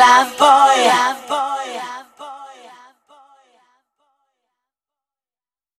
love boy. Love boy.